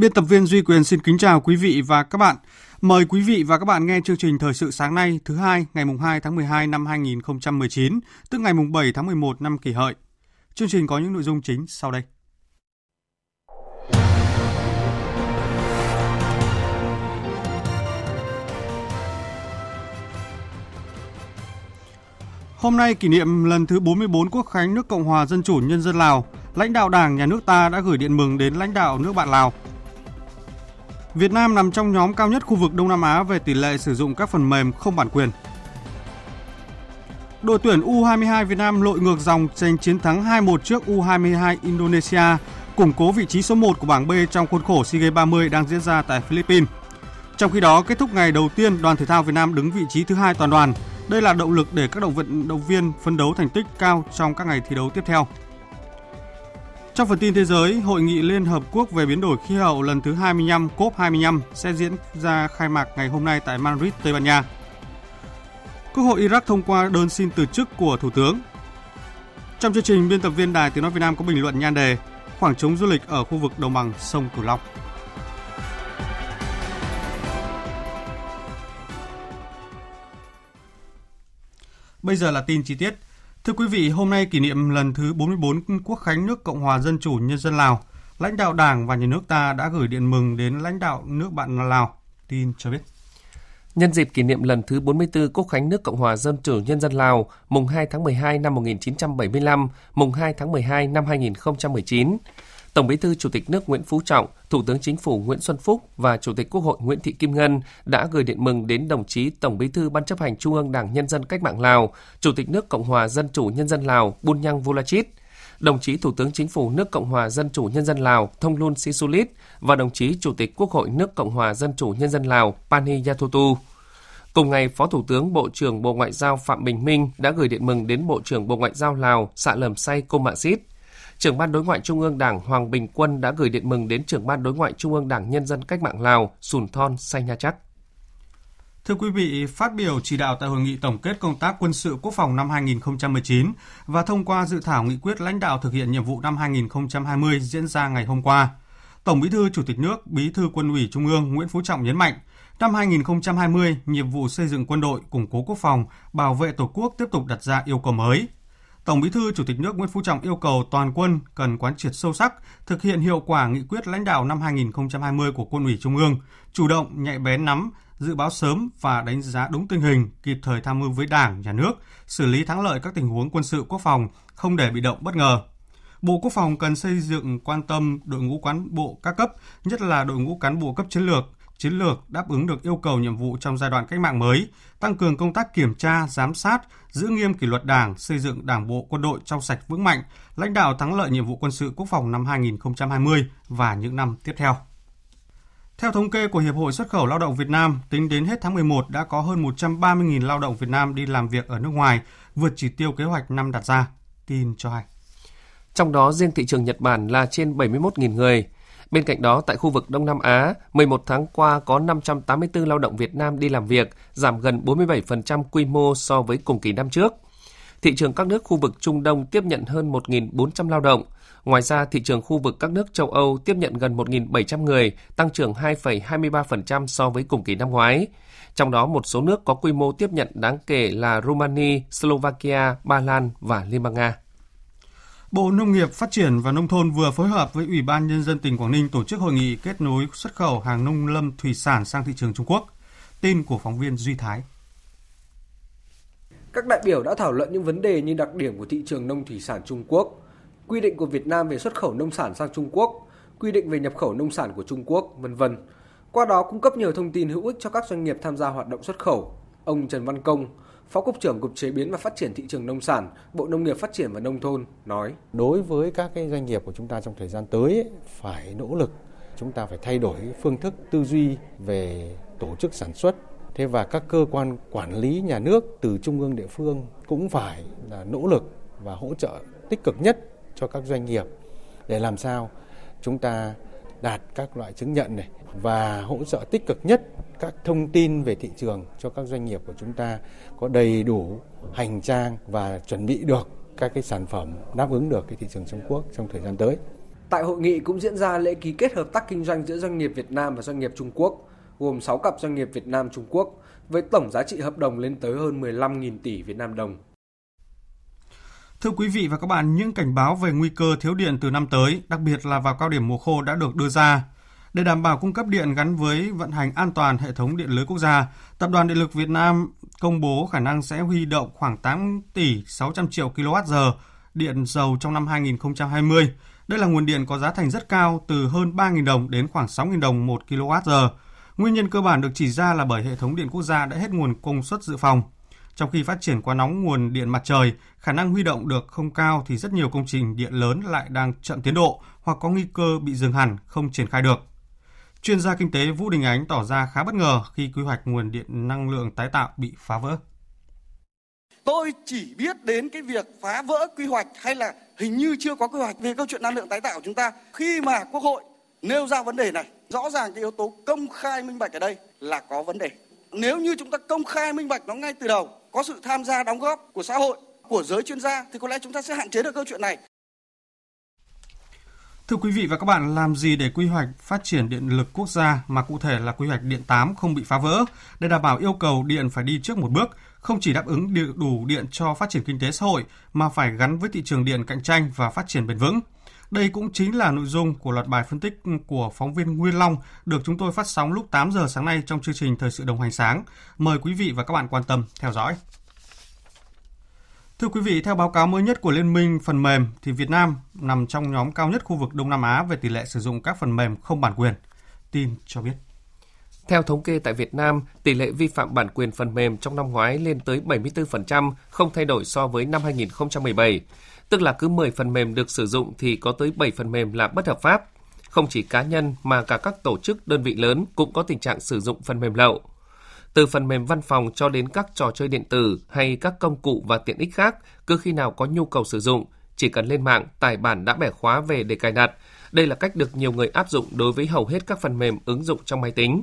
Biên tập viên Duy Quyền xin kính chào quý vị và các bạn. Mời quý vị và các bạn nghe chương trình thời sự sáng nay thứ hai ngày mùng 2 tháng 12 năm 2019, tức ngày mùng 7 tháng 11 năm kỷ hợi. Chương trình có những nội dung chính sau đây. Hôm nay kỷ niệm lần thứ 44 Quốc khánh nước Cộng hòa Dân chủ Nhân dân Lào, lãnh đạo Đảng, Nhà nước ta đã gửi điện mừng đến lãnh đạo nước bạn Lào. Việt Nam nằm trong nhóm cao nhất khu vực Đông Nam Á về tỷ lệ sử dụng các phần mềm không bản quyền. Đội tuyển U22 Việt Nam lội ngược dòng giành chiến thắng 2-1 trước U22 Indonesia, củng cố vị trí số 1 của bảng B trong khuôn khổ SEA Games 30 đang diễn ra tại Philippines. Trong khi đó, kết thúc ngày đầu tiên, đoàn thể thao Việt Nam đứng vị trí thứ hai toàn đoàn. Đây là động lực để các động vận động viên phấn đấu thành tích cao trong các ngày thi đấu tiếp theo. Trong phần tin thế giới, Hội nghị Liên Hợp Quốc về biến đổi khí hậu lần thứ 25 COP25 sẽ diễn ra khai mạc ngày hôm nay tại Madrid, Tây Ban Nha. Quốc hội Iraq thông qua đơn xin từ chức của Thủ tướng. Trong chương trình, biên tập viên Đài Tiếng Nói Việt Nam có bình luận nhan đề Khoảng trống du lịch ở khu vực đồng bằng sông Cửu Long. Bây giờ là tin chi tiết. Thưa quý vị, hôm nay kỷ niệm lần thứ 44 Quốc khánh nước Cộng hòa Dân chủ Nhân dân Lào, lãnh đạo Đảng và Nhà nước ta đã gửi điện mừng đến lãnh đạo nước bạn Lào. Tin cho biết. Nhân dịp kỷ niệm lần thứ 44 Quốc khánh nước Cộng hòa Dân chủ Nhân dân Lào, mùng 2 tháng 12 năm 1975, mùng 2 tháng 12 năm 2019, Tổng Bí thư Chủ tịch nước Nguyễn Phú Trọng, Thủ tướng Chính phủ Nguyễn Xuân Phúc và Chủ tịch Quốc hội Nguyễn Thị Kim Ngân đã gửi điện mừng đến đồng chí Tổng Bí thư Ban chấp hành Trung ương Đảng Nhân dân Cách mạng Lào, Chủ tịch nước Cộng hòa Dân chủ Nhân dân Lào Bunyang Volachit, đồng chí Thủ tướng Chính phủ nước Cộng hòa Dân chủ Nhân dân Lào Thông Luân Sisulit và đồng chí Chủ tịch Quốc hội nước Cộng hòa Dân chủ Nhân dân Lào Pani Yathotu. Cùng ngày, Phó Thủ tướng Bộ trưởng Bộ Ngoại giao Phạm Bình Minh đã gửi điện mừng đến Bộ trưởng Bộ Ngoại giao Lào Sạ Lầm Say Cô Mạ Xít, trưởng ban đối ngoại Trung ương Đảng Hoàng Bình Quân đã gửi điện mừng đến trưởng ban đối ngoại Trung ương Đảng Nhân dân Cách mạng Lào Sùn Thon Say Nha Chắc. Thưa quý vị, phát biểu chỉ đạo tại hội nghị tổng kết công tác quân sự quốc phòng năm 2019 và thông qua dự thảo nghị quyết lãnh đạo thực hiện nhiệm vụ năm 2020 diễn ra ngày hôm qua, Tổng Bí thư Chủ tịch nước, Bí thư Quân ủy Trung ương Nguyễn Phú Trọng nhấn mạnh, năm 2020, nhiệm vụ xây dựng quân đội, củng cố quốc phòng, bảo vệ Tổ quốc tiếp tục đặt ra yêu cầu mới, Tổng Bí thư Chủ tịch nước Nguyễn Phú Trọng yêu cầu toàn quân cần quán triệt sâu sắc, thực hiện hiệu quả nghị quyết lãnh đạo năm 2020 của Quân ủy Trung ương, chủ động nhạy bén nắm, dự báo sớm và đánh giá đúng tình hình, kịp thời tham mưu với Đảng, Nhà nước, xử lý thắng lợi các tình huống quân sự quốc phòng, không để bị động bất ngờ. Bộ Quốc phòng cần xây dựng quan tâm đội ngũ cán bộ các cấp, nhất là đội ngũ cán bộ cấp chiến lược, chiến lược đáp ứng được yêu cầu nhiệm vụ trong giai đoạn cách mạng mới, tăng cường công tác kiểm tra, giám sát, giữ nghiêm kỷ luật Đảng, xây dựng Đảng bộ quân đội trong sạch vững mạnh, lãnh đạo thắng lợi nhiệm vụ quân sự quốc phòng năm 2020 và những năm tiếp theo. Theo thống kê của Hiệp hội Xuất khẩu Lao động Việt Nam, tính đến hết tháng 11 đã có hơn 130.000 lao động Việt Nam đi làm việc ở nước ngoài, vượt chỉ tiêu kế hoạch năm đặt ra. Tin cho hay. Trong đó, riêng thị trường Nhật Bản là trên 71.000 người, Bên cạnh đó, tại khu vực Đông Nam Á, 11 tháng qua có 584 lao động Việt Nam đi làm việc, giảm gần 47% quy mô so với cùng kỳ năm trước. Thị trường các nước khu vực Trung Đông tiếp nhận hơn 1.400 lao động. Ngoài ra, thị trường khu vực các nước châu Âu tiếp nhận gần 1.700 người, tăng trưởng 2,23% so với cùng kỳ năm ngoái. Trong đó, một số nước có quy mô tiếp nhận đáng kể là Romania, Slovakia, Ba Lan và Liên bang Nga. Bộ Nông nghiệp Phát triển và Nông thôn vừa phối hợp với Ủy ban Nhân dân tỉnh Quảng Ninh tổ chức hội nghị kết nối xuất khẩu hàng nông lâm thủy sản sang thị trường Trung Quốc. Tin của phóng viên Duy Thái. Các đại biểu đã thảo luận những vấn đề như đặc điểm của thị trường nông thủy sản Trung Quốc, quy định của Việt Nam về xuất khẩu nông sản sang Trung Quốc, quy định về nhập khẩu nông sản của Trung Quốc, vân vân. Qua đó cung cấp nhiều thông tin hữu ích cho các doanh nghiệp tham gia hoạt động xuất khẩu. Ông Trần Văn Công, Phó Cục trưởng Cục Chế biến và Phát triển Thị trường Nông sản, Bộ Nông nghiệp Phát triển và Nông thôn nói. Đối với các cái doanh nghiệp của chúng ta trong thời gian tới phải nỗ lực, chúng ta phải thay đổi phương thức tư duy về tổ chức sản xuất. Thế và các cơ quan quản lý nhà nước từ trung ương địa phương cũng phải là nỗ lực và hỗ trợ tích cực nhất cho các doanh nghiệp để làm sao chúng ta đạt các loại chứng nhận này và hỗ trợ tích cực nhất các thông tin về thị trường cho các doanh nghiệp của chúng ta có đầy đủ hành trang và chuẩn bị được các cái sản phẩm đáp ứng được cái thị trường Trung Quốc trong thời gian tới. Tại hội nghị cũng diễn ra lễ ký kết hợp tác kinh doanh giữa doanh nghiệp Việt Nam và doanh nghiệp Trung Quốc, gồm 6 cặp doanh nghiệp Việt Nam Trung Quốc với tổng giá trị hợp đồng lên tới hơn 15.000 tỷ Việt Nam đồng. Thưa quý vị và các bạn, những cảnh báo về nguy cơ thiếu điện từ năm tới, đặc biệt là vào cao điểm mùa khô đã được đưa ra. Để đảm bảo cung cấp điện gắn với vận hành an toàn hệ thống điện lưới quốc gia, Tập đoàn Điện lực Việt Nam công bố khả năng sẽ huy động khoảng 8 tỷ 600 triệu kWh điện dầu trong năm 2020. Đây là nguồn điện có giá thành rất cao từ hơn 3.000 đồng đến khoảng 6.000 đồng một kWh. Nguyên nhân cơ bản được chỉ ra là bởi hệ thống điện quốc gia đã hết nguồn công suất dự phòng. Trong khi phát triển quá nóng nguồn điện mặt trời, khả năng huy động được không cao thì rất nhiều công trình điện lớn lại đang chậm tiến độ hoặc có nguy cơ bị dừng hẳn, không triển khai được. Chuyên gia kinh tế Vũ Đình Ánh tỏ ra khá bất ngờ khi quy hoạch nguồn điện năng lượng tái tạo bị phá vỡ. Tôi chỉ biết đến cái việc phá vỡ quy hoạch hay là hình như chưa có quy hoạch về câu chuyện năng lượng tái tạo của chúng ta. Khi mà Quốc hội nêu ra vấn đề này, rõ ràng cái yếu tố công khai minh bạch ở đây là có vấn đề. Nếu như chúng ta công khai minh bạch nó ngay từ đầu, có sự tham gia đóng góp của xã hội, của giới chuyên gia thì có lẽ chúng ta sẽ hạn chế được câu chuyện này. Thưa quý vị và các bạn, làm gì để quy hoạch phát triển điện lực quốc gia mà cụ thể là quy hoạch điện 8 không bị phá vỡ để đảm bảo yêu cầu điện phải đi trước một bước, không chỉ đáp ứng đủ điện cho phát triển kinh tế xã hội mà phải gắn với thị trường điện cạnh tranh và phát triển bền vững. Đây cũng chính là nội dung của loạt bài phân tích của phóng viên Nguyên Long được chúng tôi phát sóng lúc 8 giờ sáng nay trong chương trình Thời sự đồng hành sáng. Mời quý vị và các bạn quan tâm theo dõi. Thưa quý vị, theo báo cáo mới nhất của Liên minh phần mềm thì Việt Nam nằm trong nhóm cao nhất khu vực Đông Nam Á về tỷ lệ sử dụng các phần mềm không bản quyền. Tin cho biết. Theo thống kê tại Việt Nam, tỷ lệ vi phạm bản quyền phần mềm trong năm ngoái lên tới 74%, không thay đổi so với năm 2017. Tức là cứ 10 phần mềm được sử dụng thì có tới 7 phần mềm là bất hợp pháp. Không chỉ cá nhân mà cả các tổ chức đơn vị lớn cũng có tình trạng sử dụng phần mềm lậu. Từ phần mềm văn phòng cho đến các trò chơi điện tử hay các công cụ và tiện ích khác, cứ khi nào có nhu cầu sử dụng, chỉ cần lên mạng tải bản đã bẻ khóa về để cài đặt. Đây là cách được nhiều người áp dụng đối với hầu hết các phần mềm ứng dụng trong máy tính.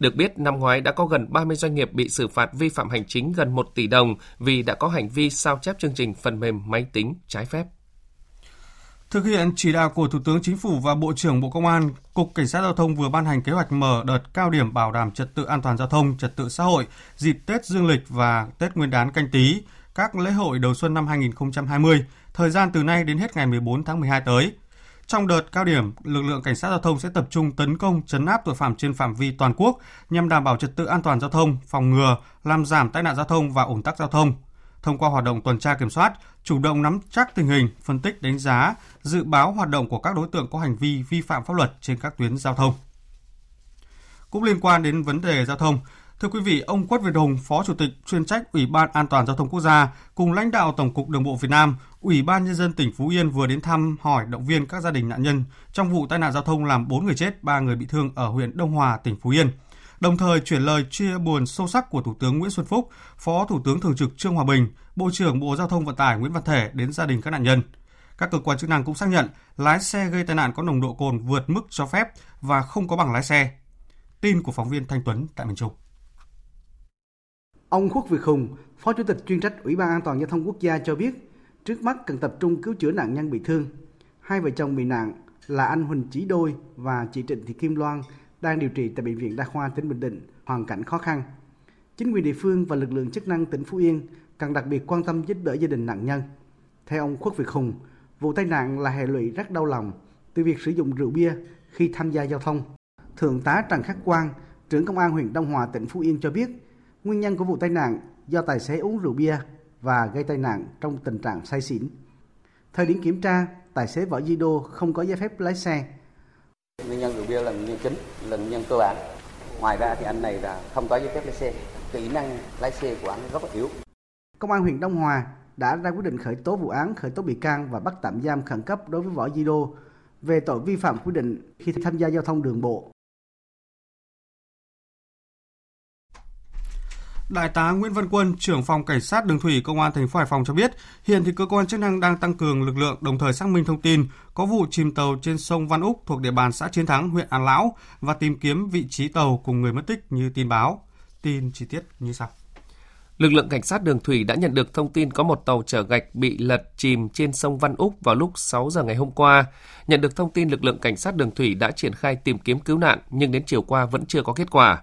Được biết, năm ngoái đã có gần 30 doanh nghiệp bị xử phạt vi phạm hành chính gần 1 tỷ đồng vì đã có hành vi sao chép chương trình phần mềm máy tính trái phép. Thực hiện chỉ đạo của Thủ tướng Chính phủ và Bộ trưởng Bộ Công an, Cục Cảnh sát Giao thông vừa ban hành kế hoạch mở đợt cao điểm bảo đảm trật tự an toàn giao thông, trật tự xã hội dịp Tết Dương lịch và Tết Nguyên đán canh tí, các lễ hội đầu xuân năm 2020, thời gian từ nay đến hết ngày 14 tháng 12 tới. Trong đợt cao điểm, lực lượng cảnh sát giao thông sẽ tập trung tấn công chấn áp tội phạm trên phạm vi toàn quốc nhằm đảm bảo trật tự an toàn giao thông, phòng ngừa, làm giảm tai nạn giao thông và ủn tắc giao thông. Thông qua hoạt động tuần tra kiểm soát, chủ động nắm chắc tình hình, phân tích đánh giá, dự báo hoạt động của các đối tượng có hành vi vi phạm pháp luật trên các tuyến giao thông. Cũng liên quan đến vấn đề giao thông, Thưa quý vị, ông Quất Việt Hùng, Phó Chủ tịch chuyên trách Ủy ban An toàn giao thông quốc gia cùng lãnh đạo Tổng cục Đường bộ Việt Nam, Ủy ban nhân dân tỉnh Phú Yên vừa đến thăm hỏi động viên các gia đình nạn nhân trong vụ tai nạn giao thông làm 4 người chết, 3 người bị thương ở huyện Đông Hòa, tỉnh Phú Yên. Đồng thời chuyển lời chia buồn sâu sắc của Thủ tướng Nguyễn Xuân Phúc, Phó Thủ tướng Thường trực Trương Hòa Bình, Bộ trưởng Bộ Giao thông Vận tải Nguyễn Văn Thể đến gia đình các nạn nhân. Các cơ quan chức năng cũng xác nhận lái xe gây tai nạn có nồng độ cồn vượt mức cho phép và không có bằng lái xe. Tin của phóng viên Thanh Tuấn tại miền Trung. Ông Khuất Việt Hùng, Phó Chủ tịch chuyên trách Ủy ban An toàn giao thông quốc gia cho biết, trước mắt cần tập trung cứu chữa nạn nhân bị thương. Hai vợ chồng bị nạn là anh Huỳnh Chí Đôi và chị Trịnh Thị Kim Loan đang điều trị tại bệnh viện Đa khoa tỉnh Bình Định, hoàn cảnh khó khăn. Chính quyền địa phương và lực lượng chức năng tỉnh Phú Yên cần đặc biệt quan tâm giúp đỡ gia đình nạn nhân. Theo ông Khuất Việt Hùng, vụ tai nạn là hệ lụy rất đau lòng từ việc sử dụng rượu bia khi tham gia giao thông. Thượng tá Trần Khắc Quang, trưởng công an huyện Đông Hòa tỉnh Phú Yên cho biết, Nguyên nhân của vụ tai nạn do tài xế uống rượu bia và gây tai nạn trong tình trạng say xỉn. Thời điểm kiểm tra, tài xế võ Di Đô không có giấy phép lái xe. Nguyên nhân rượu bia là nguyên nhân chính, là nguyên nhân cơ bản. Ngoài ra thì anh này là không có giấy phép lái xe. Kỹ năng lái xe của anh rất là yếu. Công an huyện Đông Hòa đã ra quyết định khởi tố vụ án, khởi tố bị can và bắt tạm giam khẩn cấp đối với Võ Di Đô về tội vi phạm quy định khi tham gia giao thông đường bộ. Đại tá Nguyễn Văn Quân, trưởng phòng cảnh sát đường thủy công an thành phố Hải Phòng cho biết, hiện thì cơ quan chức năng đang tăng cường lực lượng đồng thời xác minh thông tin có vụ chìm tàu trên sông Văn Úc thuộc địa bàn xã Chiến Thắng, huyện An Lão và tìm kiếm vị trí tàu cùng người mất tích như tin báo. Tin chi tiết như sau. Lực lượng cảnh sát đường thủy đã nhận được thông tin có một tàu chở gạch bị lật chìm trên sông Văn Úc vào lúc 6 giờ ngày hôm qua. Nhận được thông tin lực lượng cảnh sát đường thủy đã triển khai tìm kiếm cứu nạn nhưng đến chiều qua vẫn chưa có kết quả.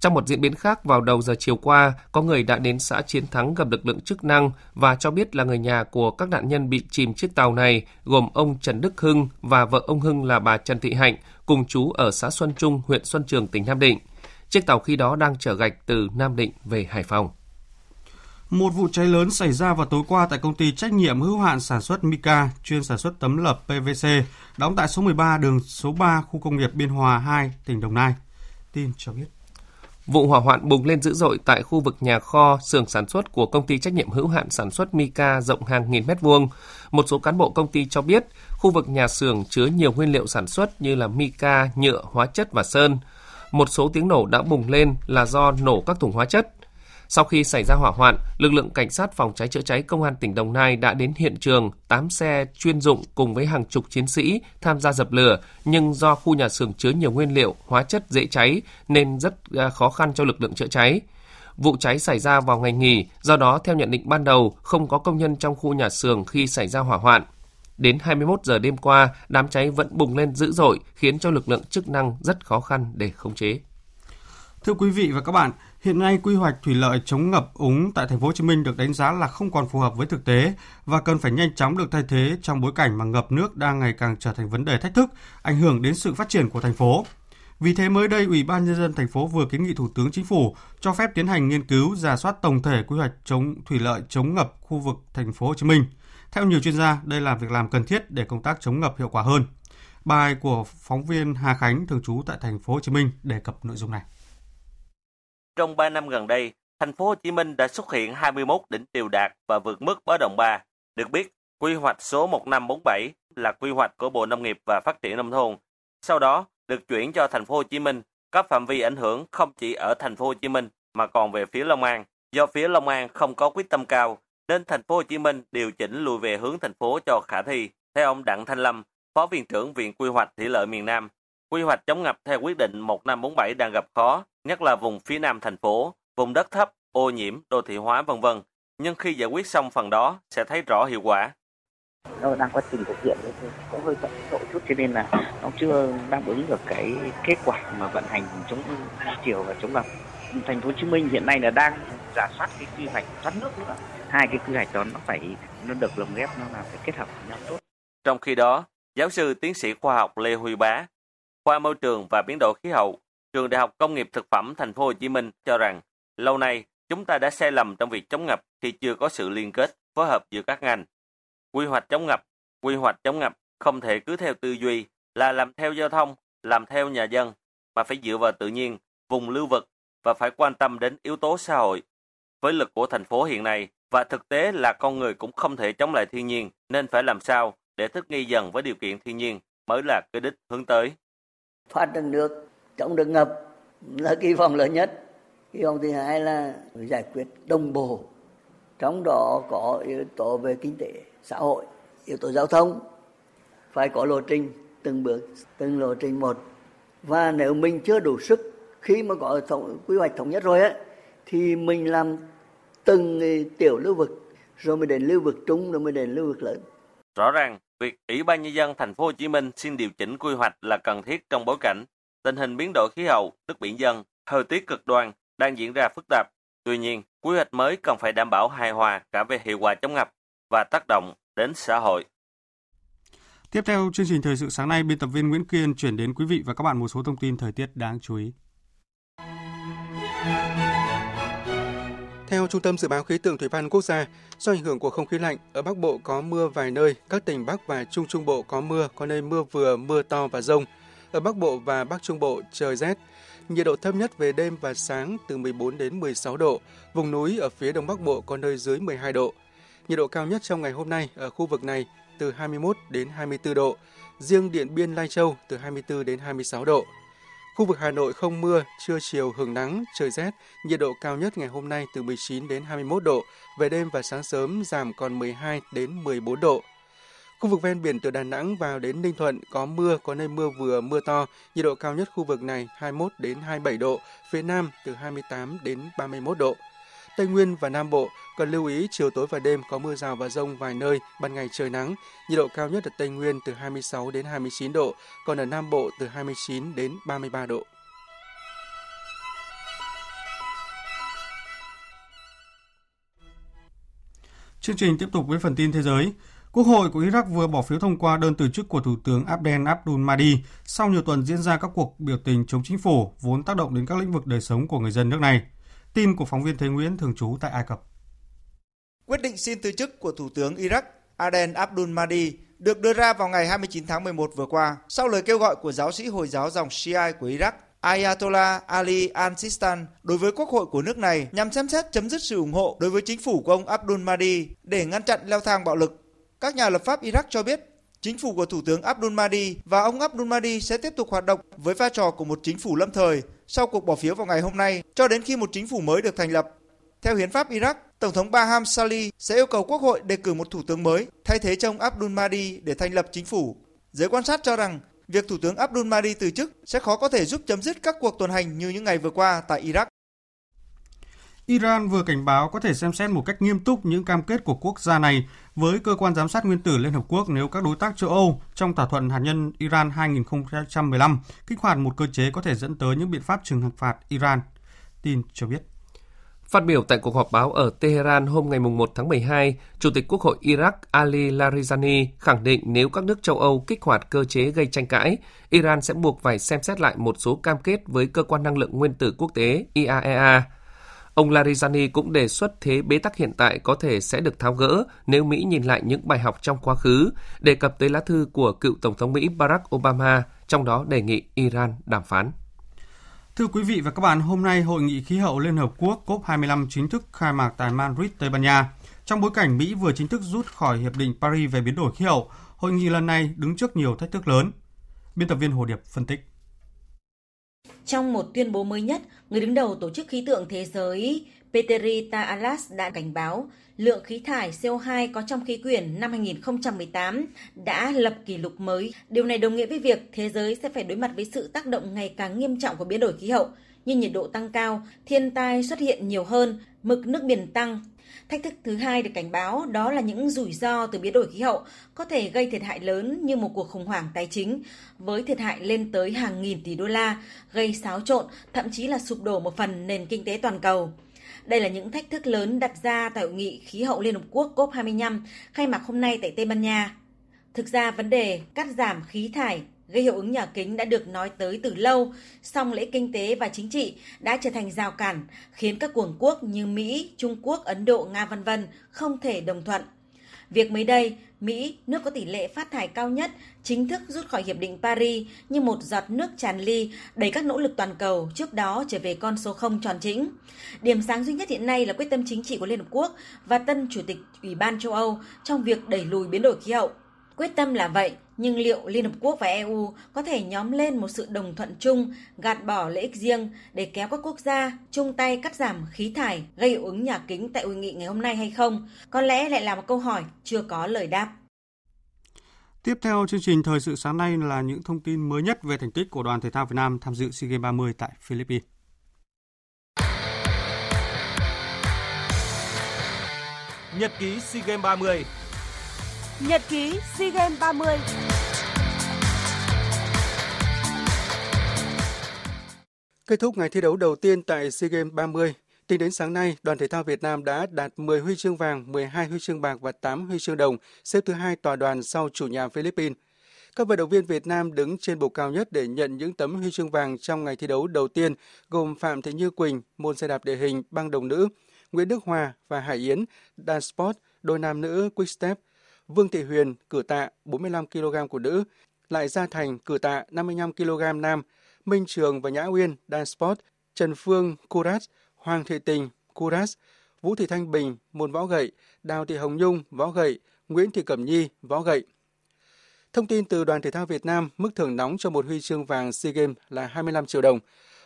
Trong một diễn biến khác, vào đầu giờ chiều qua, có người đã đến xã Chiến Thắng gặp lực lượng chức năng và cho biết là người nhà của các nạn nhân bị chìm chiếc tàu này, gồm ông Trần Đức Hưng và vợ ông Hưng là bà Trần Thị Hạnh, cùng chú ở xã Xuân Trung, huyện Xuân Trường, tỉnh Nam Định. Chiếc tàu khi đó đang chở gạch từ Nam Định về Hải Phòng. Một vụ cháy lớn xảy ra vào tối qua tại công ty trách nhiệm hữu hạn sản xuất Mika, chuyên sản xuất tấm lập PVC, đóng tại số 13 đường số 3 khu công nghiệp Biên Hòa 2, tỉnh Đồng Nai. Tin cho biết. Vụ hỏa hoạn bùng lên dữ dội tại khu vực nhà kho, xưởng sản xuất của công ty trách nhiệm hữu hạn sản xuất Mika rộng hàng nghìn mét vuông. Một số cán bộ công ty cho biết, khu vực nhà xưởng chứa nhiều nguyên liệu sản xuất như là Mika, nhựa, hóa chất và sơn. Một số tiếng nổ đã bùng lên là do nổ các thùng hóa chất. Sau khi xảy ra hỏa hoạn, lực lượng cảnh sát phòng cháy chữa cháy công an tỉnh Đồng Nai đã đến hiện trường, 8 xe chuyên dụng cùng với hàng chục chiến sĩ tham gia dập lửa, nhưng do khu nhà xưởng chứa nhiều nguyên liệu, hóa chất dễ cháy nên rất à, khó khăn cho lực lượng chữa cháy. Vụ cháy xảy ra vào ngày nghỉ, do đó theo nhận định ban đầu không có công nhân trong khu nhà xưởng khi xảy ra hỏa hoạn. Đến 21 giờ đêm qua, đám cháy vẫn bùng lên dữ dội, khiến cho lực lượng chức năng rất khó khăn để khống chế. Thưa quý vị và các bạn, Hiện nay quy hoạch thủy lợi chống ngập úng tại thành phố Hồ Chí Minh được đánh giá là không còn phù hợp với thực tế và cần phải nhanh chóng được thay thế trong bối cảnh mà ngập nước đang ngày càng trở thành vấn đề thách thức, ảnh hưởng đến sự phát triển của thành phố. Vì thế mới đây, Ủy ban nhân dân thành phố vừa kiến nghị Thủ tướng Chính phủ cho phép tiến hành nghiên cứu giả soát tổng thể quy hoạch chống thủy lợi chống ngập khu vực thành phố Hồ Chí Minh. Theo nhiều chuyên gia, đây là việc làm cần thiết để công tác chống ngập hiệu quả hơn. Bài của phóng viên Hà Khánh thường trú tại thành phố Hồ Chí Minh đề cập nội dung này. Trong 3 năm gần đây, thành phố Hồ Chí Minh đã xuất hiện 21 đỉnh triều đạt và vượt mức báo động 3. Được biết, quy hoạch số 1547 là quy hoạch của Bộ Nông nghiệp và Phát triển nông thôn. Sau đó, được chuyển cho thành phố Hồ Chí Minh, có phạm vi ảnh hưởng không chỉ ở thành phố Hồ Chí Minh mà còn về phía Long An. Do phía Long An không có quyết tâm cao, nên thành phố Hồ Chí Minh điều chỉnh lùi về hướng thành phố cho khả thi. Theo ông Đặng Thanh Lâm, Phó Viện trưởng Viện Quy hoạch Thủy lợi miền Nam, quy hoạch chống ngập theo quyết định 1547 đang gặp khó nhất là vùng phía nam thành phố, vùng đất thấp, ô nhiễm, đô thị hóa vân vân. Nhưng khi giải quyết xong phần đó sẽ thấy rõ hiệu quả. Nó đang quá trình thực hiện cũng hơi chậm độ chút cho nên là nó chưa đáp ứng được cái kết quả mà vận hành chống chiều và chống ngập. Thành phố Hồ Chí Minh hiện nay là đang giả soát cái quy hoạch thoát nước nữa. Hai cái quy hoạch đó nó phải nó được lồng ghép nó là phải kết hợp với nhau tốt. Trong khi đó, giáo sư tiến sĩ khoa học Lê Huy Bá, khoa môi trường và biến đổi khí hậu, Trường Đại học Công nghiệp Thực phẩm Thành phố Hồ Chí Minh cho rằng, lâu nay chúng ta đã sai lầm trong việc chống ngập khi chưa có sự liên kết, phối hợp giữa các ngành. Quy hoạch chống ngập, quy hoạch chống ngập không thể cứ theo tư duy là làm theo giao thông, làm theo nhà dân, mà phải dựa vào tự nhiên, vùng lưu vực và phải quan tâm đến yếu tố xã hội. Với lực của thành phố hiện nay và thực tế là con người cũng không thể chống lại thiên nhiên, nên phải làm sao để thích nghi dần với điều kiện thiên nhiên mới là cái đích hướng tới. Thoát được nước chống được ngập là kỳ vọng lớn nhất. Kỳ vọng thứ hai là giải quyết đồng bộ. Trong đó có yếu tố về kinh tế xã hội yếu tố giao thông. Phải có lộ trình từng bước từng lộ trình một. Và nếu mình chưa đủ sức khi mà có thống, quy hoạch thống nhất rồi á thì mình làm từng tiểu lưu vực rồi mới đến lưu vực trung rồi mới đến lưu vực lớn. Rõ ràng việc ủy ban nhân dân thành phố Hồ Chí Minh xin điều chỉnh quy hoạch là cần thiết trong bối cảnh tình hình biến đổi khí hậu, nước biển dân, thời tiết cực đoan đang diễn ra phức tạp. Tuy nhiên, quy hoạch mới cần phải đảm bảo hài hòa cả về hiệu quả chống ngập và tác động đến xã hội. Tiếp theo chương trình thời sự sáng nay, biên tập viên Nguyễn Kiên chuyển đến quý vị và các bạn một số thông tin thời tiết đáng chú ý. Theo Trung tâm Dự báo Khí tượng Thủy văn Quốc gia, do ảnh hưởng của không khí lạnh, ở Bắc Bộ có mưa vài nơi, các tỉnh Bắc và Trung Trung Bộ có mưa, có nơi mưa vừa, mưa to và rông. Ở Bắc Bộ và Bắc Trung Bộ trời rét. Nhiệt độ thấp nhất về đêm và sáng từ 14 đến 16 độ, vùng núi ở phía Đông Bắc Bộ có nơi dưới 12 độ. Nhiệt độ cao nhất trong ngày hôm nay ở khu vực này từ 21 đến 24 độ, riêng Điện Biên Lai Châu từ 24 đến 26 độ. Khu vực Hà Nội không mưa, trưa chiều hưởng nắng, trời rét, nhiệt độ cao nhất ngày hôm nay từ 19 đến 21 độ, về đêm và sáng sớm giảm còn 12 đến 14 độ. Khu vực ven biển từ Đà Nẵng vào đến Ninh Thuận có mưa, có nơi mưa vừa, mưa to, nhiệt độ cao nhất khu vực này 21 đến 27 độ, phía Nam từ 28 đến 31 độ. Tây Nguyên và Nam Bộ cần lưu ý chiều tối và đêm có mưa rào và rông vài nơi, ban ngày trời nắng. Nhiệt độ cao nhất ở Tây Nguyên từ 26 đến 29 độ, còn ở Nam Bộ từ 29 đến 33 độ. Chương trình tiếp tục với phần tin thế giới. Quốc hội của Iraq vừa bỏ phiếu thông qua đơn từ chức của Thủ tướng Abdel Abdul Mahdi sau nhiều tuần diễn ra các cuộc biểu tình chống chính phủ vốn tác động đến các lĩnh vực đời sống của người dân nước này. Tin của phóng viên Thế Nguyễn thường trú tại Ai Cập. Quyết định xin từ chức của Thủ tướng Iraq Aden Abdul Mahdi được đưa ra vào ngày 29 tháng 11 vừa qua sau lời kêu gọi của giáo sĩ Hồi giáo dòng Shia của Iraq Ayatollah Ali al-Sistan đối với quốc hội của nước này nhằm xem xét chấm dứt sự ủng hộ đối với chính phủ của ông Abdul Mahdi để ngăn chặn leo thang bạo lực. Các nhà lập pháp Iraq cho biết, chính phủ của Thủ tướng Abdul Mahdi và ông Abdul Mahdi sẽ tiếp tục hoạt động với vai trò của một chính phủ lâm thời sau cuộc bỏ phiếu vào ngày hôm nay cho đến khi một chính phủ mới được thành lập. Theo hiến pháp Iraq, Tổng thống Baham Salih sẽ yêu cầu quốc hội đề cử một thủ tướng mới thay thế cho ông Abdul Mahdi để thành lập chính phủ. Giới quan sát cho rằng việc Thủ tướng Abdul Mahdi từ chức sẽ khó có thể giúp chấm dứt các cuộc tuần hành như những ngày vừa qua tại Iraq. Iran vừa cảnh báo có thể xem xét một cách nghiêm túc những cam kết của quốc gia này với cơ quan giám sát nguyên tử Liên Hợp Quốc nếu các đối tác châu Âu trong thỏa thuận hạt nhân Iran 2015 kích hoạt một cơ chế có thể dẫn tới những biện pháp trừng phạt Iran. Tin cho biết. Phát biểu tại cuộc họp báo ở Tehran hôm ngày 1 tháng 12, Chủ tịch Quốc hội Iraq Ali Larijani khẳng định nếu các nước châu Âu kích hoạt cơ chế gây tranh cãi, Iran sẽ buộc phải xem xét lại một số cam kết với Cơ quan Năng lượng Nguyên tử Quốc tế IAEA Ông Larijani cũng đề xuất thế bế tắc hiện tại có thể sẽ được tháo gỡ nếu Mỹ nhìn lại những bài học trong quá khứ, đề cập tới lá thư của cựu Tổng thống Mỹ Barack Obama, trong đó đề nghị Iran đàm phán. Thưa quý vị và các bạn, hôm nay Hội nghị khí hậu Liên Hợp Quốc COP25 chính thức khai mạc tại Madrid, Tây Ban Nha. Trong bối cảnh Mỹ vừa chính thức rút khỏi Hiệp định Paris về biến đổi khí hậu, hội nghị lần này đứng trước nhiều thách thức lớn. Biên tập viên Hồ Điệp phân tích. Trong một tuyên bố mới nhất, người đứng đầu Tổ chức Khí tượng Thế giới Petteri Taalas đã cảnh báo lượng khí thải CO2 có trong khí quyển năm 2018 đã lập kỷ lục mới. Điều này đồng nghĩa với việc thế giới sẽ phải đối mặt với sự tác động ngày càng nghiêm trọng của biến đổi khí hậu như nhiệt độ tăng cao, thiên tai xuất hiện nhiều hơn, mực nước biển tăng, Thách thức thứ hai được cảnh báo đó là những rủi ro từ biến đổi khí hậu có thể gây thiệt hại lớn như một cuộc khủng hoảng tài chính với thiệt hại lên tới hàng nghìn tỷ đô la, gây xáo trộn, thậm chí là sụp đổ một phần nền kinh tế toàn cầu. Đây là những thách thức lớn đặt ra tại hội nghị khí hậu Liên Hợp Quốc COP25 khai mạc hôm nay tại Tây Ban Nha. Thực ra vấn đề cắt giảm khí thải gây hiệu ứng nhà kính đã được nói tới từ lâu, song lễ kinh tế và chính trị đã trở thành rào cản, khiến các cường quốc như Mỹ, Trung Quốc, Ấn Độ, Nga vân vân không thể đồng thuận. Việc mới đây, Mỹ, nước có tỷ lệ phát thải cao nhất, chính thức rút khỏi Hiệp định Paris như một giọt nước tràn ly, đẩy các nỗ lực toàn cầu trước đó trở về con số không tròn chỉnh. Điểm sáng duy nhất hiện nay là quyết tâm chính trị của Liên Hợp Quốc và tân Chủ tịch Ủy ban châu Âu trong việc đẩy lùi biến đổi khí hậu. Quyết tâm là vậy, nhưng liệu Liên Hợp Quốc và EU có thể nhóm lên một sự đồng thuận chung, gạt bỏ lợi ích riêng để kéo các quốc gia chung tay cắt giảm khí thải gây hiệu ứng nhà kính tại hội nghị ngày hôm nay hay không? Có lẽ lại là một câu hỏi chưa có lời đáp. Tiếp theo chương trình thời sự sáng nay là những thông tin mới nhất về thành tích của đoàn thể thao Việt Nam tham dự SEA Games 30 tại Philippines. Nhật ký SEA Games 30 Nhật ký SEA Games 30 Kết thúc ngày thi đấu đầu tiên tại SEA Games 30, tính đến sáng nay, đoàn thể thao Việt Nam đã đạt 10 huy chương vàng, 12 huy chương bạc và 8 huy chương đồng, xếp thứ hai tòa đoàn sau chủ nhà Philippines. Các vận động viên Việt Nam đứng trên bục cao nhất để nhận những tấm huy chương vàng trong ngày thi đấu đầu tiên gồm Phạm Thị Như Quỳnh, môn xe đạp địa hình, băng đồng nữ, Nguyễn Đức Hòa và Hải Yến Dance Sport đôi nam nữ Quick Step, Vương Thị Huyền cử tạ 45 kg của nữ, Lại Gia Thành cử tạ 55 kg nam, Minh Trường và Nhã Uyên Dan Sport, Trần Phương Kuras, Hoàng Thị Tình Kuras, Vũ Thị Thanh Bình môn võ gậy, Đào Thị Hồng Nhung võ gậy, Nguyễn Thị Cẩm Nhi võ gậy. Thông tin từ Đoàn Thể thao Việt Nam, mức thưởng nóng cho một huy chương vàng SEA Games là 25 triệu đồng.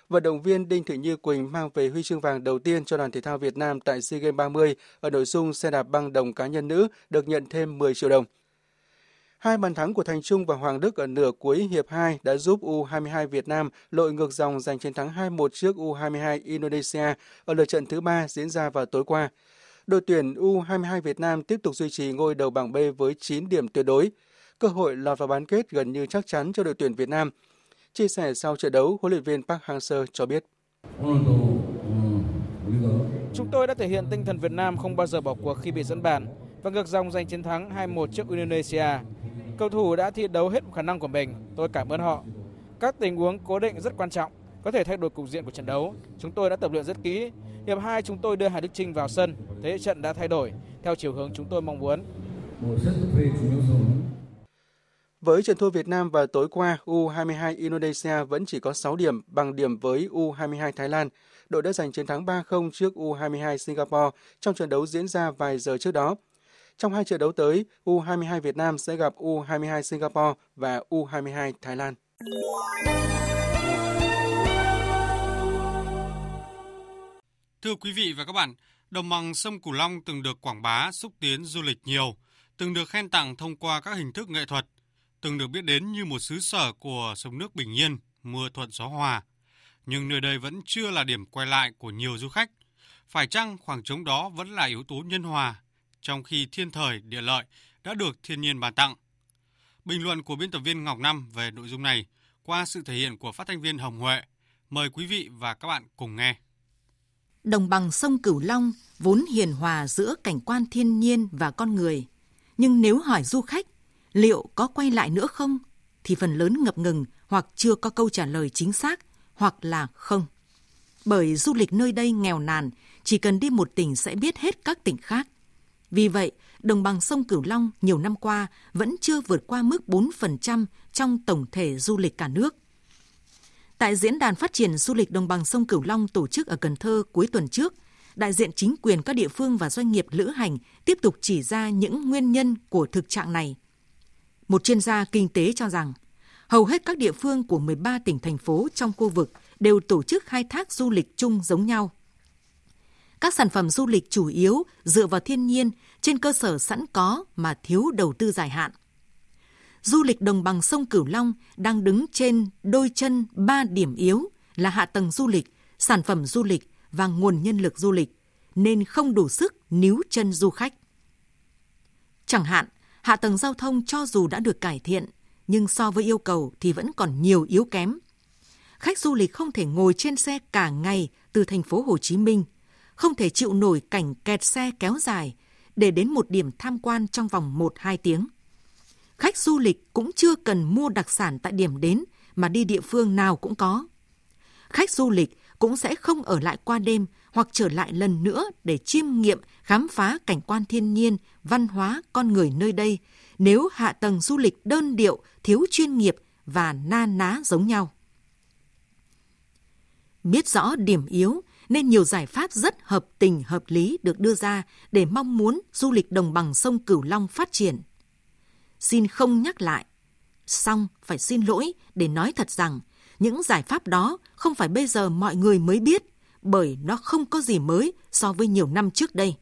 Vận động viên Đinh Thị Như Quỳnh mang về huy chương vàng đầu tiên cho Đoàn Thể thao Việt Nam tại SEA Games 30 ở nội dung xe đạp băng đồng cá nhân nữ được nhận thêm 10 triệu đồng. Hai bàn thắng của Thành Trung và Hoàng Đức ở nửa cuối hiệp 2 đã giúp U22 Việt Nam lội ngược dòng giành chiến thắng 2-1 trước U22 Indonesia ở lượt trận thứ ba diễn ra vào tối qua. Đội tuyển U22 Việt Nam tiếp tục duy trì ngôi đầu bảng B với 9 điểm tuyệt đối. Cơ hội lọt vào bán kết gần như chắc chắn cho đội tuyển Việt Nam. Chia sẻ sau trận đấu, huấn luyện viên Park Hang-seo cho biết. Chúng tôi đã thể hiện tinh thần Việt Nam không bao giờ bỏ cuộc khi bị dẫn bàn và ngược dòng giành chiến thắng 2-1 trước Indonesia. Cầu thủ đã thi đấu hết khả năng của mình, tôi cảm ơn họ. Các tình huống cố định rất quan trọng, có thể thay đổi cục diện của trận đấu. Chúng tôi đã tập luyện rất kỹ. Hiệp 2 chúng tôi đưa Hà Đức Trinh vào sân, thế trận đã thay đổi theo chiều hướng chúng tôi mong muốn. Với trận thua Việt Nam vào tối qua, U22 Indonesia vẫn chỉ có 6 điểm bằng điểm với U22 Thái Lan. Đội đã giành chiến thắng 3-0 trước U22 Singapore trong trận đấu diễn ra vài giờ trước đó. Trong hai trận đấu tới, U22 Việt Nam sẽ gặp U22 Singapore và U22 Thái Lan. Thưa quý vị và các bạn, đồng bằng sông Cửu Long từng được quảng bá xúc tiến du lịch nhiều, từng được khen tặng thông qua các hình thức nghệ thuật, từng được biết đến như một xứ sở của sông nước bình yên, mưa thuận gió hòa. Nhưng nơi đây vẫn chưa là điểm quay lại của nhiều du khách. Phải chăng khoảng trống đó vẫn là yếu tố nhân hòa, trong khi thiên thời, địa lợi đã được thiên nhiên bàn tặng? Bình luận của biên tập viên Ngọc Năm về nội dung này qua sự thể hiện của phát thanh viên Hồng Huệ. Mời quý vị và các bạn cùng nghe. Đồng bằng sông Cửu Long vốn hiền hòa giữa cảnh quan thiên nhiên và con người. Nhưng nếu hỏi du khách liệu có quay lại nữa không, thì phần lớn ngập ngừng hoặc chưa có câu trả lời chính xác, hoặc là không. Bởi du lịch nơi đây nghèo nàn, chỉ cần đi một tỉnh sẽ biết hết các tỉnh khác. Vì vậy, đồng bằng sông Cửu Long nhiều năm qua vẫn chưa vượt qua mức 4% trong tổng thể du lịch cả nước. Tại Diễn đàn Phát triển Du lịch Đồng bằng sông Cửu Long tổ chức ở Cần Thơ cuối tuần trước, đại diện chính quyền các địa phương và doanh nghiệp lữ hành tiếp tục chỉ ra những nguyên nhân của thực trạng này. Một chuyên gia kinh tế cho rằng, hầu hết các địa phương của 13 tỉnh thành phố trong khu vực đều tổ chức khai thác du lịch chung giống nhau. Các sản phẩm du lịch chủ yếu dựa vào thiên nhiên trên cơ sở sẵn có mà thiếu đầu tư dài hạn. Du lịch đồng bằng sông Cửu Long đang đứng trên đôi chân ba điểm yếu là hạ tầng du lịch, sản phẩm du lịch và nguồn nhân lực du lịch, nên không đủ sức níu chân du khách. Chẳng hạn, hạ tầng giao thông cho dù đã được cải thiện, nhưng so với yêu cầu thì vẫn còn nhiều yếu kém. Khách du lịch không thể ngồi trên xe cả ngày từ thành phố Hồ Chí Minh, không thể chịu nổi cảnh kẹt xe kéo dài để đến một điểm tham quan trong vòng 1-2 tiếng. Khách du lịch cũng chưa cần mua đặc sản tại điểm đến mà đi địa phương nào cũng có. Khách du lịch cũng sẽ không ở lại qua đêm hoặc trở lại lần nữa để chiêm nghiệm, khám phá cảnh quan thiên nhiên, văn hóa, con người nơi đây nếu hạ tầng du lịch đơn điệu, thiếu chuyên nghiệp và na ná giống nhau. Biết rõ điểm yếu nên nhiều giải pháp rất hợp tình hợp lý được đưa ra để mong muốn du lịch đồng bằng sông Cửu Long phát triển. Xin không nhắc lại, xong phải xin lỗi để nói thật rằng những giải pháp đó không phải bây giờ mọi người mới biết, bởi nó không có gì mới so với nhiều năm trước đây.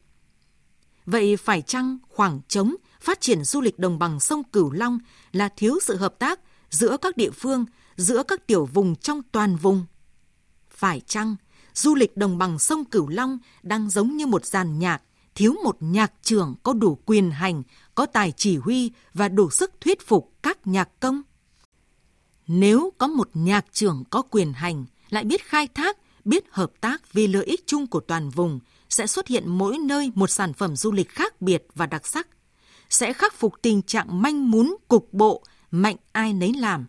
Vậy phải chăng khoảng trống phát triển du lịch đồng bằng sông Cửu Long là thiếu sự hợp tác giữa các địa phương, giữa các tiểu vùng trong toàn vùng? Phải chăng du lịch đồng bằng sông Cửu Long đang giống như một dàn nhạc, thiếu một nhạc trưởng có đủ quyền hành, có tài chỉ huy và đủ sức thuyết phục các nhạc công? Nếu có một nhạc trưởng có quyền hành, lại biết khai thác, biết hợp tác vì lợi ích chung của toàn vùng, sẽ xuất hiện mỗi nơi một sản phẩm du lịch khác biệt và đặc sắc. Sẽ khắc phục tình trạng manh mún, cục bộ, mạnh ai nấy làm.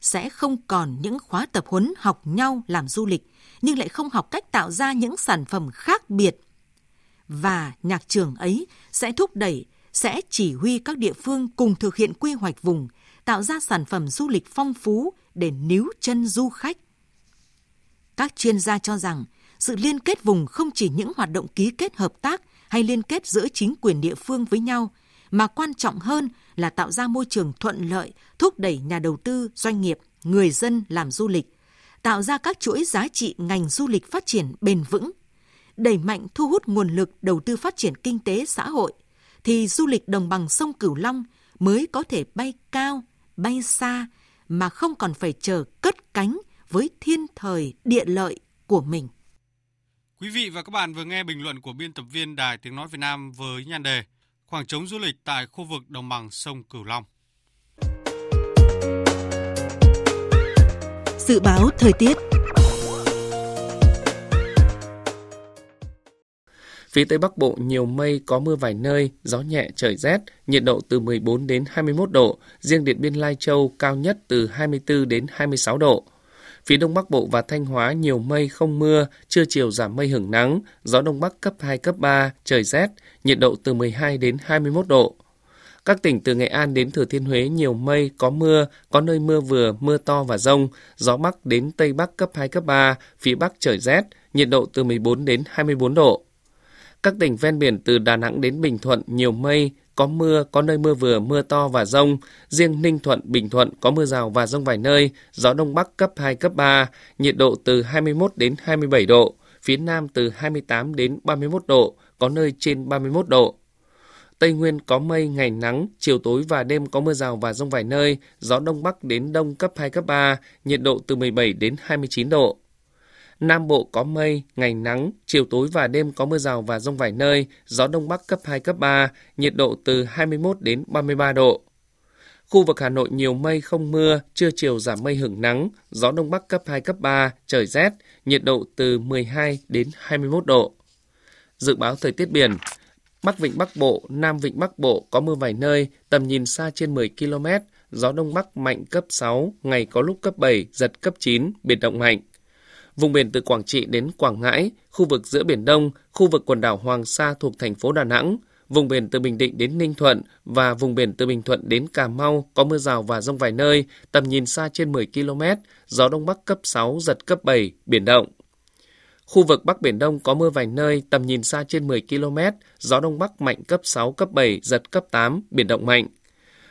Sẽ không còn những khóa tập huấn học nhau làm du lịch, nhưng lại không học cách tạo ra những sản phẩm khác biệt. và nhạc trường ấy sẽ thúc đẩy, sẽ chỉ huy các địa phương cùng thực hiện quy hoạch vùng, tạo ra sản phẩm du lịch phong phú để níu chân du khách. Các chuyên gia cho rằng sự liên kết vùng không chỉ những hoạt động ký kết hợp tác hay liên kết giữa chính quyền địa phương với nhau, mà quan trọng hơn là tạo ra môi trường thuận lợi, thúc đẩy nhà đầu tư, doanh nghiệp, người dân làm du lịch, tạo ra các chuỗi giá trị ngành du lịch phát triển bền vững, đẩy mạnh thu hút nguồn lực đầu tư phát triển kinh tế xã hội, thì du lịch đồng bằng sông Cửu Long mới có thể bay cao, bay xa mà không còn phải chờ cất cánh với thiên thời địa lợi của mình. Quý vị và các bạn vừa nghe bình luận của biên tập viên Đài Tiếng Nói Việt Nam với nhan đề Khoảng trống du lịch tại khu vực đồng bằng sông Cửu Long. Dự báo thời tiết Phía Tây Bắc Bộ nhiều mây, có mưa vài nơi, gió nhẹ, trời rét, nhiệt độ từ 14 đến 21 độ, riêng Điện Biên Lai Châu cao nhất từ 24 đến 26 độ. Phía Đông Bắc Bộ và Thanh Hóa nhiều mây không mưa, trưa chiều giảm mây hưởng nắng, gió Đông Bắc cấp 2, cấp 3, trời rét, nhiệt độ từ 12 đến 21 độ. Các tỉnh từ Nghệ An đến Thừa Thiên Huế nhiều mây, có mưa, có nơi mưa vừa, mưa to và rông, gió Bắc đến Tây Bắc cấp 2, cấp 3, phía Bắc trời rét, nhiệt độ từ 14 đến 24 độ. Các tỉnh ven biển từ Đà Nẵng đến Bình Thuận nhiều mây, có mưa, có nơi mưa vừa, mưa to và rông. Riêng Ninh Thuận, Bình Thuận có mưa rào và rông vài nơi, gió Đông Bắc cấp 2, cấp 3, nhiệt độ từ 21 đến 27 độ, phía Nam từ 28 đến 31 độ, có nơi trên 31 độ. Tây Nguyên có mây, ngày nắng, chiều tối và đêm có mưa rào và rông vài nơi, gió Đông Bắc đến Đông cấp 2, cấp 3, nhiệt độ từ 17 đến 29 độ. Nam Bộ có mây, ngày nắng, chiều tối và đêm có mưa rào và rông vài nơi, gió Đông Bắc cấp 2, cấp 3, nhiệt độ từ 21 đến 33 độ. Khu vực Hà Nội nhiều mây không mưa, trưa chiều giảm mây hưởng nắng, gió Đông Bắc cấp 2, cấp 3, trời rét, nhiệt độ từ 12 đến 21 độ. Dự báo thời tiết biển, Bắc Vịnh Bắc Bộ, Nam Vịnh Bắc Bộ có mưa vài nơi, tầm nhìn xa trên 10 km, gió Đông Bắc mạnh cấp 6, ngày có lúc cấp 7, giật cấp 9, biển động mạnh. Vùng biển từ Quảng Trị đến Quảng Ngãi, khu vực giữa Biển Đông, khu vực quần đảo Hoàng Sa thuộc thành phố Đà Nẵng, vùng biển từ Bình Định đến Ninh Thuận và vùng biển từ Bình Thuận đến Cà Mau có mưa rào và rông vài nơi, tầm nhìn xa trên 10 km, gió Đông Bắc cấp 6, giật cấp 7, biển động. Khu vực Bắc Biển Đông có mưa vài nơi, tầm nhìn xa trên 10 km, gió Đông Bắc mạnh cấp 6, cấp 7, giật cấp 8, biển động mạnh.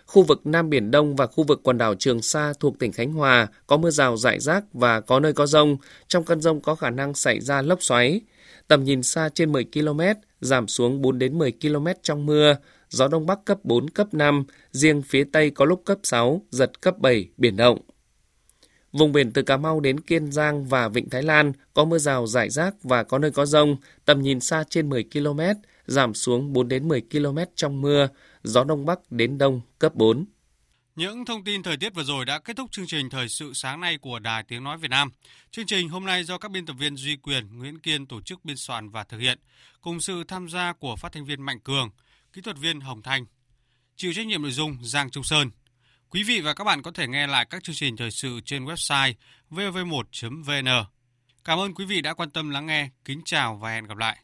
Khu vực Nam Biển Đông và khu vực quần đảo Trường Sa thuộc tỉnh Khánh Hòa có mưa rào rải rác và có nơi có rông. Trong cơn rông có khả năng xảy ra lốc xoáy. Tầm nhìn xa trên 10 km, giảm xuống 4 đến 10 km trong mưa. Gió Đông Bắc cấp 4, cấp 5, riêng phía Tây có lúc cấp 6, giật cấp 7, biển động. Vùng biển từ Cà Mau đến Kiên Giang và Vịnh Thái Lan có mưa rào rải rác và có nơi có rông, tầm nhìn xa trên 10 km, giảm xuống 4 đến 10 km trong mưa, gió Đông Bắc đến Đông cấp 4. Những thông tin thời tiết vừa rồi đã kết thúc chương trình Thời sự sáng nay của Đài Tiếng Nói Việt Nam. Chương trình hôm nay do các biên tập viên Duy Quyền, Nguyễn Kiên tổ chức biên soạn và thực hiện, cùng sự tham gia của phát thanh viên Mạnh Cường, kỹ thuật viên Hồng Thanh. Chịu trách nhiệm nội dung Giang Trung Sơn. Quý vị và các bạn có thể nghe lại các chương trình thời sự trên website vv1.vn. Cảm ơn quý vị đã quan tâm lắng nghe. Kính chào và hẹn gặp lại.